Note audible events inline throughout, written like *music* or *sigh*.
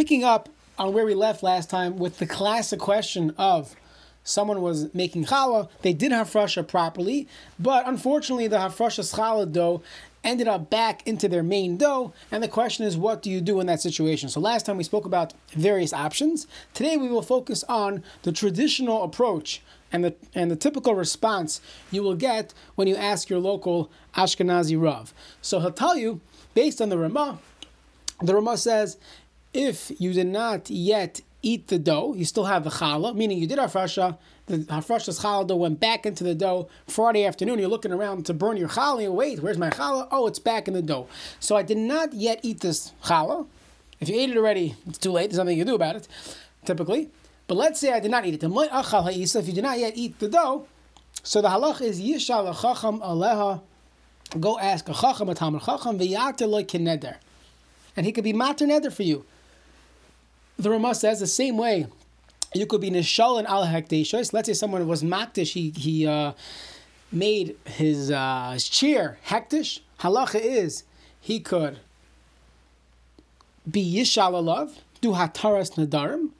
picking up on where we left last time with the classic question of someone was making challah, they did hafrasha properly, but unfortunately the hafrasha challah dough ended up back into their main dough, and the question is, what do you do in that situation? So last time we spoke about various options. Today we will focus on the traditional approach and the and the typical response you will get when you ask your local Ashkenazi Rav. So he'll tell you, based on the Ramah, the Ramah says, if you did not yet eat the dough, you still have the challah, meaning you did hafrasha, the hafrasha's challah dough went back into the dough Friday afternoon, you're looking around to burn your challah, you wait, where's my challah? Oh, it's back in the dough. So I did not yet eat this challah. If you ate it already, it's too late, there's nothing you can do about it, typically. But let's say I did not eat it. If you did not yet eat the dough, so the halach is yishal chacham aleha, go ask a chacham, a talmud chacham, v'yater loy kineder. And he could be mater neder for you the Ramah says the same way. You could be nishal and al hekdeshos. Let's say someone was makdish. He he uh, made his uh, his chair hektish. Halacha is he could be yishal alav, do hataras nadarim.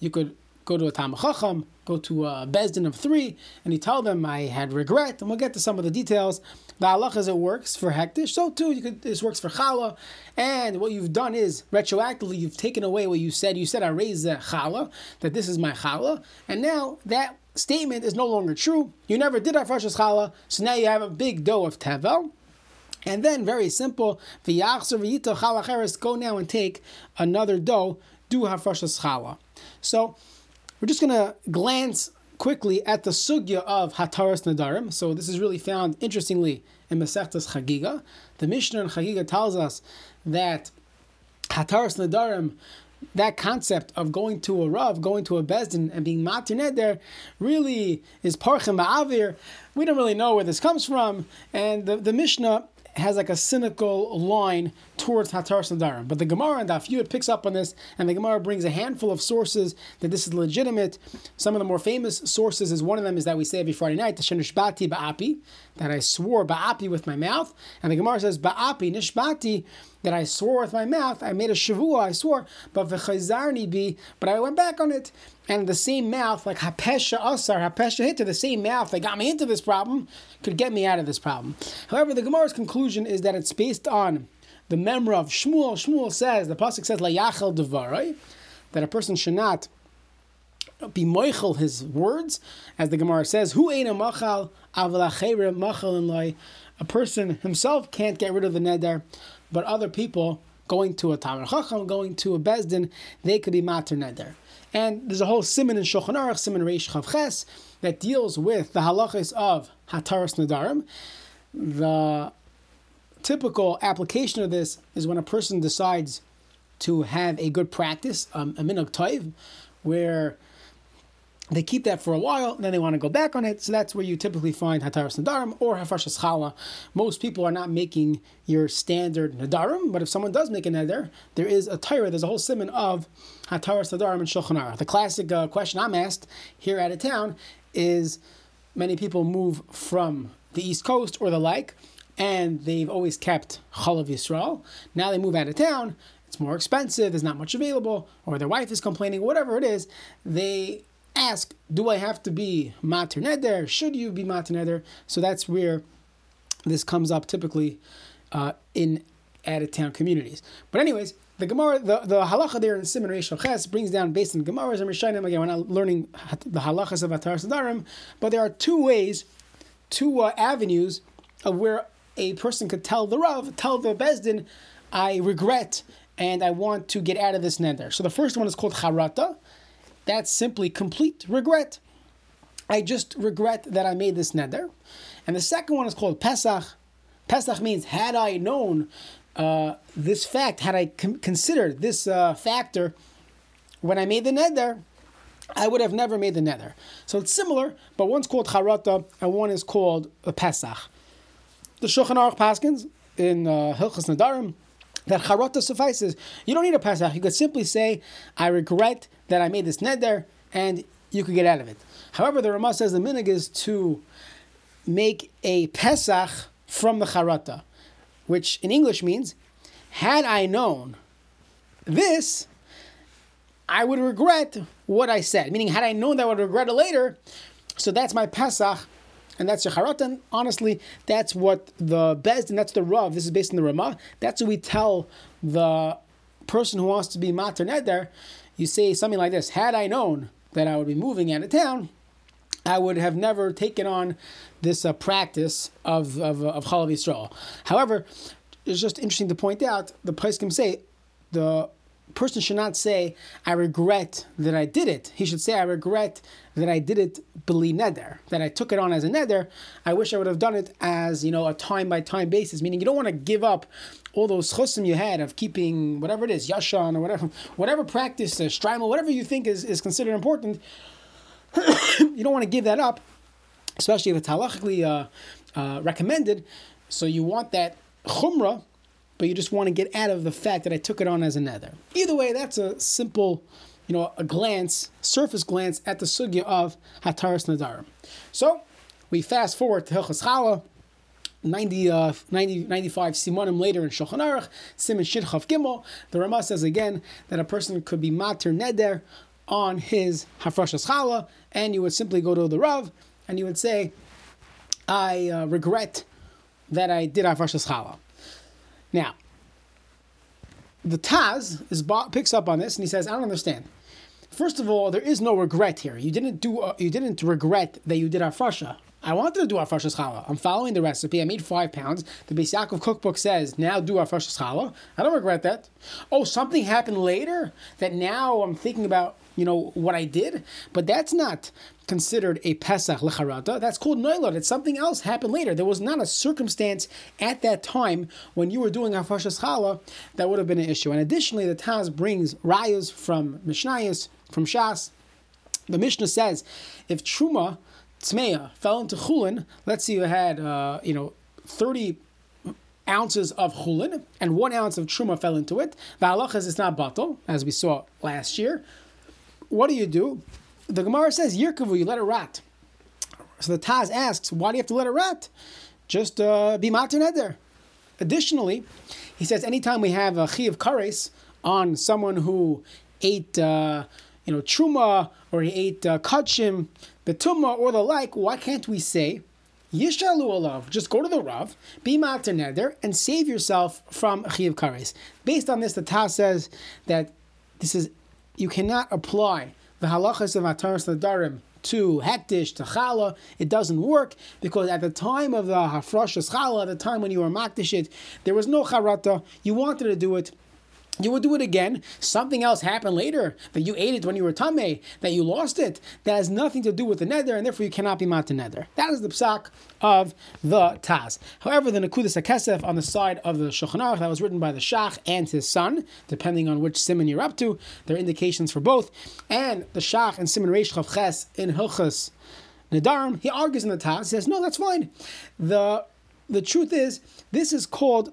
You could go to a Tam Chacham, go to uh, a Bezdin of three, and he tell them I had regret, and we'll get to some of the details. The halach as it works for hektish, so too could this works for challah. And what you've done is retroactively you've taken away what you said. You said I raised the challah, that this is my challah, and now that statement is no longer true. You never did hafrashas challah, so now you have a big dough of tevel. And then very simple, go now and take another dough, do hafrashas challah. So we're just going to glance quickly at the sugya of Hataras Nadarim. So this is really found, interestingly, in Masechtas Chagiga. The Mishnah in Chagiga tells us that Hataras Nadarim, that concept of going to a Rav, going to a Bezdin, and being Matir there, really is Parchim Ba'avir. We don't really know where this comes from. And the, the Mishnah has like a cynical line towards Hataras Nadarim. But the Gemara and Daf Yud picks up on this, and the Gemara brings a handful of sources that this is legitimate. Some of the more famous sources is one of them is that we say every Friday night, the Shenishbati Ba'api, that I swore Ba'api with my mouth. And the Gemara says, Ba'api Nishbati, that I swore with my mouth, I made a shavua, I swore, but v'chayzarni bi, but I went back on it. And the same mouth, like hapesha asar, hapesha hit to the same mouth that got me into this problem, could get me out of this problem. However, the Gemara's conclusion is that it's based on the memory of Shmuel. Shmuel says, the pasuk says, layachel devarai, that a person should not be moichel his words, as the Gemara says, who ain't a machal, machal in A person himself can't get rid of the neder, but other people going to a Tamar Chacham, going to a Bezdin, they could be Mater Neder. And there's a whole simon in Shulchan Aruch, simon Reish Chavches, that deals with the halachas of Hataras Nadarim. The typical application of this is when a person decides to have a good practice, um, a minhag toiv, where they keep that for a while, and then they want to go back on it. So that's where you typically find Hataras Nadarim or Hafrashas Chala. Most people are not making your standard Nadarim, but if someone does make a Neder, there is a Torah, there's a whole simon of Hataras Nadarim and Shulchan. The classic uh, question I'm asked here out of town is many people move from the East Coast or the like, and they've always kept Chalav Yisrael. Now they move out of town, it's more expensive, there's not much available, or their wife is complaining, whatever it is, they ask, do I have to be mater neder? Should you be mater neder? So that's where this comes up typically uh, in out of town communities. But anyways, the Gemara, the, the halacha there in Simon Reish Ches brings down based on Gemaras and Rishonim. Again, we're not learning the halachas of Atar Sadarim, but there are two ways, two uh, avenues of where a person could tell the Rav, tell the Bezdin, I regret and I want to get out of this neder. So the first one is called charata, that's simply complete regret. I just regret that I made this neder. And the second one is called Pesach. Pesach means, had I known uh, this fact, had I com- considered this uh, factor when I made the neder, I would have never made the neder. So it's similar, but one's called Charata and one is called Pesach. The Shulchan Aruch Paskins in uh, Hilchas Nadarim that charata suffices. You don't need a Pesach. You could simply say, I regret that I made this neder, and you could get out of it. However, the Ramah says the minig is to make a Pesach from the charata, which in English means, had I known this, I would regret what I said. Meaning, had I known that I would regret it later, so that's my Pesach, and that's Charot. Honestly, that's what the Bezdin, and that's the Rav. This is based on the Ramah. That's what we tell the person who wants to be Mater Neder. You say something like this: Had I known that I would be moving out of town, I would have never taken on this uh, practice of of, of Chalav Yisrael. However, it's just interesting to point out the can say the person should not say, I regret that I did it. He should say, I regret that I did it beli neder, that I took it on as a neder. I wish I would have done it as, you know, a time by time basis, meaning you don't want to give up all those chosim you had of keeping whatever it is, yashan or whatever, whatever practice, uh, strimal, whatever you think is, is considered important. *coughs* you don't want to give that up, especially if it's halachically uh, uh, recommended. So you want that chumrah but you just want to get out of the fact that I took it on as a neder. Either way, that's a simple, you know, a glance, surface glance at the sugya of Hataras Nadarim. So we fast forward to Hilchas Chala. 90, uh, 90, 95 simonim later in Shulchan Aruch, Simon Shidchav Gimel, the Ramah says again that a person could be mater neder on his hafrashas chala, and you would simply go to the Rav and you would say, I uh, regret that I did hafrashas chala. Now, the Taz is picks up on this and he says, I don't understand. First of all, there is no regret here. You didn't do. Uh, you didn't regret that you did afrasha. I wanted to do afrasha challah. I'm following the recipe. I made five pounds. The Beis Yaakov cookbook says now do afrasha challah. I don't regret that. Oh, something happened later that now I'm thinking about. You know what I did, but that's not considered a Pesach lecharata. That's called noilot. It's something else happened later. There was not a circumstance at that time when you were doing Hafashas Chala that would have been an issue. And additionally, the Taz brings rayas from Mishnayos, from Shas. The Mishnah says if Truma, Tzmeya, fell into Chulin, let's say you had, uh, you know, 30 ounces of chulin and one ounce of truma fell into it. The halachas is not batal, as we saw last year. What do you do? the Gemara says Yirkavu, you let it rot. So the Taz asks, why do you have to let it rot? Just uh, be matir neder. Additionally, he says anytime we have a chi of kares on someone who ate, uh, you know, truma or he ate uh, kachim, betuma or the like, why can't we say Yishalu alav. Just go to the Rav, be matir neder, and save yourself from chi of kares. Based on this, the Taz says that this is you cannot apply the halachas of Ataras Nadarim to Hektish, to Chala, it doesn't work because at the time of the Hafrashas Chala, at the time when you were Makdish it, there was no Charata. You wanted to do it you would do it again. Something else happened later that you ate it when you were tame, that you lost it. That has nothing to do with the neder, and therefore you cannot be mat neder. That is the psak of the Taz. However, the Nakudas HaKesef on the side of the Shulchan Aruch that was written by the Shach and his son, depending on which simon you're up to, there are indications for both. And the Shach and Simon Reish Chav Ches in Hilchas Nedarim, he argues in the Taz, he says, no, that's fine. The, the truth is, this is called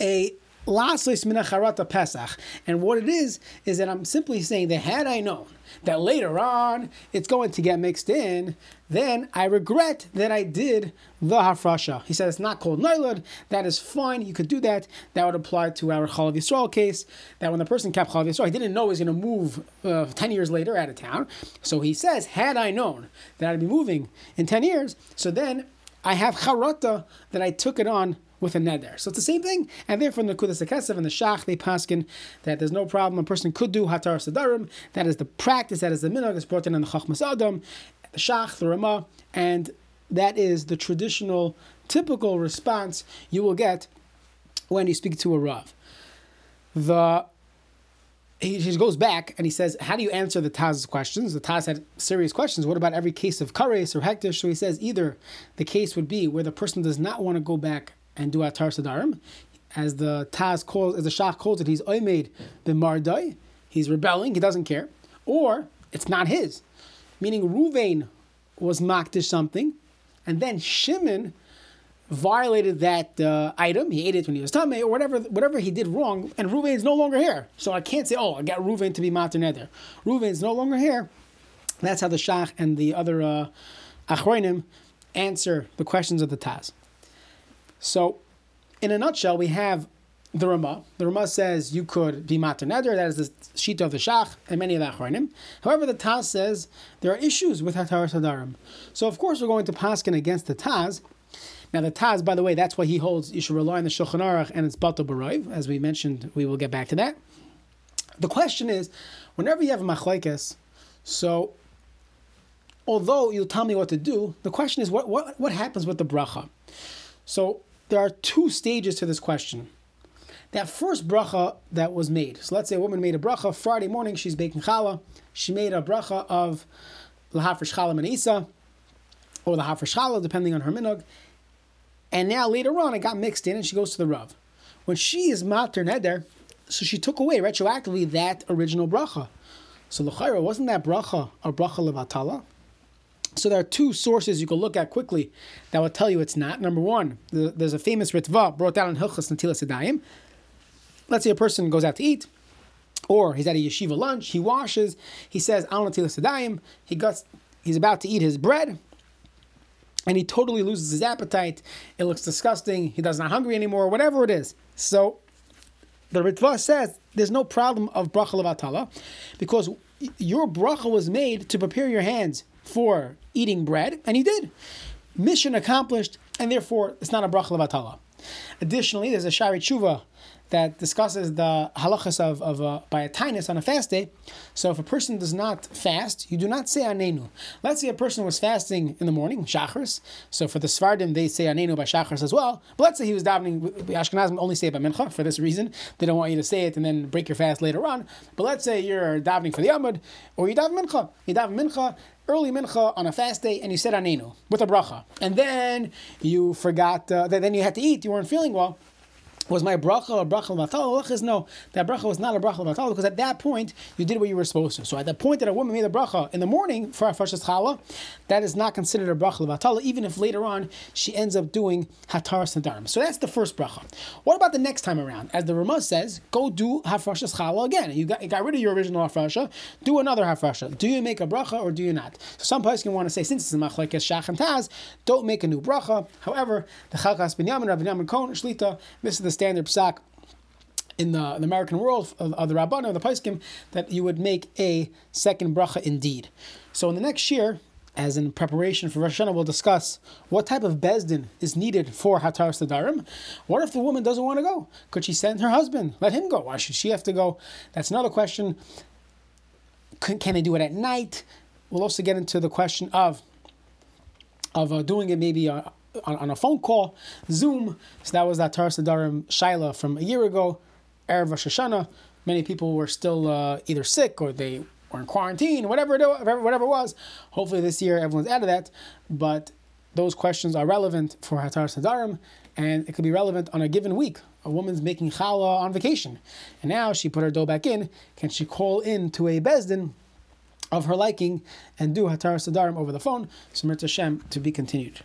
a Pesach. And what it is, is that I'm simply saying that had I known that later on it's going to get mixed in, then I regret that I did the hafrasha. He said it's not called nailad. That is fine. You could do that. That would apply to our Chalav Yisrael case. That when the person kept Chalav Yisrael, he didn't know he was going to move uh, ten years later out of town. So he says, had I known that I'd be moving in ten years, so then I have charata that I took it on with a neder. So it's the same thing, and therefore in the Kudas Akesev and the Shach they paskin that there's no problem. A person could do Hataras Nadarim. That is the practice. That is the minhag. It's brought in the Chachmas Adam, the Shach, the Ramah, and that is the traditional, typical response you will get when you speak to a Rav. The he, he, goes back and he says, How do you answer the Taz's questions? The Taz had serious questions. What about every case of kares or hektish? So he says either the case would be where the person does not want to go back and do atar sadarim, as the Taz calls, as the Shach calls it, he's oimed b'mardai, he's rebelling, he doesn't care, or it's not his, meaning Ruvain was makdish something, and then Shimon violated that uh, item. He ate it when he was tummy, or whatever, whatever he did wrong. And Ruvain is no longer here, so I can't say, "Oh, I got Ruvain to be mater neder." Ruvain is no longer here. That's how the Shach and the other uh, Achronim answer the questions of the Taz. So, in a nutshell, we have the Rama. The Rama says you could be matar neder. That is the sheet of the Shach and many of the Achronim. However, the Taz says there are issues with Hataras Nadarim. So of course we're going to paskin against the Taz. Now the Taz, by the way, that's why he holds you should rely on the Shulchan Aruch and it's Bato Baroiv. As we mentioned, we will get back to that. The question is, whenever you have a machlekes, so although you'll tell me what to do, the question is what, what, what happens with the bracha? So there are two stages to this question. That first bracha that was made. So let's say a woman made a bracha Friday morning. She's baking challah. She made a bracha of lahafresh challah and isa, or lahafresh challah, depending on her minog. And now later on, it got mixed in, and she goes to the rav. When she is mater neder, so she took away retroactively that original bracha. So l'chayra wasn't that bracha a bracha levatala? So there are two sources you can look at quickly that will tell you it's not. Number one, there's a famous ritva brought down in Hilchas Natilas Yadayim. Let's say a person goes out to eat, or he's at a yeshiva lunch, he washes, he says, Al Natilas Yadayim, he gets, he's about to eat his bread, and he totally loses his appetite. It looks disgusting. He does not hungry anymore, whatever it is. So the Ritva says there's no problem of bracha levatala because your bracha was made to prepare your hands for eating bread, and he did. Mission accomplished, and therefore it's not a bracha levatala. Additionally, there's a shari tshuva that discusses the halachas of, of uh, by a tinus on a fast day. So if a person does not fast, you do not say anenu. Let's say a person was fasting in the morning, shachris. So for the Sefardim, they say anenu by shachris as well. But let's say he was davening, Ashkenazim only say it by mincha for this reason. They don't want you to say it and then break your fast later on. But let's say you're davening for the Amud, or you daven mincha. You daven mincha, early mincha on a fast day and you said anenu with a bracha. And then you forgot, uh, then you had to eat, you weren't feeling well was my bracha a bracha l'matal? is no, that bracha was not a bracha l'matal because at that point you did what you were supposed to. So at the point that a woman made a bracha in the morning for Hafashas Chala, that is not considered a bracha l'matal, even if later on she ends up doing Hataras Nadarim. So that's the first bracha. What about the next time around? As the Ramah says, go do Hafashas Chala again. You got, you got rid of your original Hafasha, do another Hafasha. Do you make a bracha or do you not? So some can want to say, since it's a machlekes shach and taz, don't make a new bracha. However, the Chalkas Binyamin, Rav Binyamin Kohn, Shlita, this is the standard psak in the, the, American world of, of the Rabbana, the Paiskim, that you would make a second bracha indeed. So in the next year, as in preparation for Rosh Hashanah, we'll discuss what type of bezdin is needed for Hataras Nadarim. What if the woman doesn't want to go? Could she send her husband? Let him go. Why should she have to go? That's another question. Can, can they do it at night? We'll also get into the question of of uh, doing it maybe uh, on, on a phone call, Zoom. So that was that Taras Nadarim Shaila from a year ago, Erev Rosh Hashanah. Many people were still uh, either sick or they were in quarantine, whatever it, whatever it was. Hopefully this year everyone's out of that. But those questions are relevant for Hataras Nadarim, and it could be relevant on a given week. A woman's making challah on vacation, and now she put her dough back in. Can she call in to a bezdin of her liking and do Hataras Nadarim over the phone? So Hashem to be continued.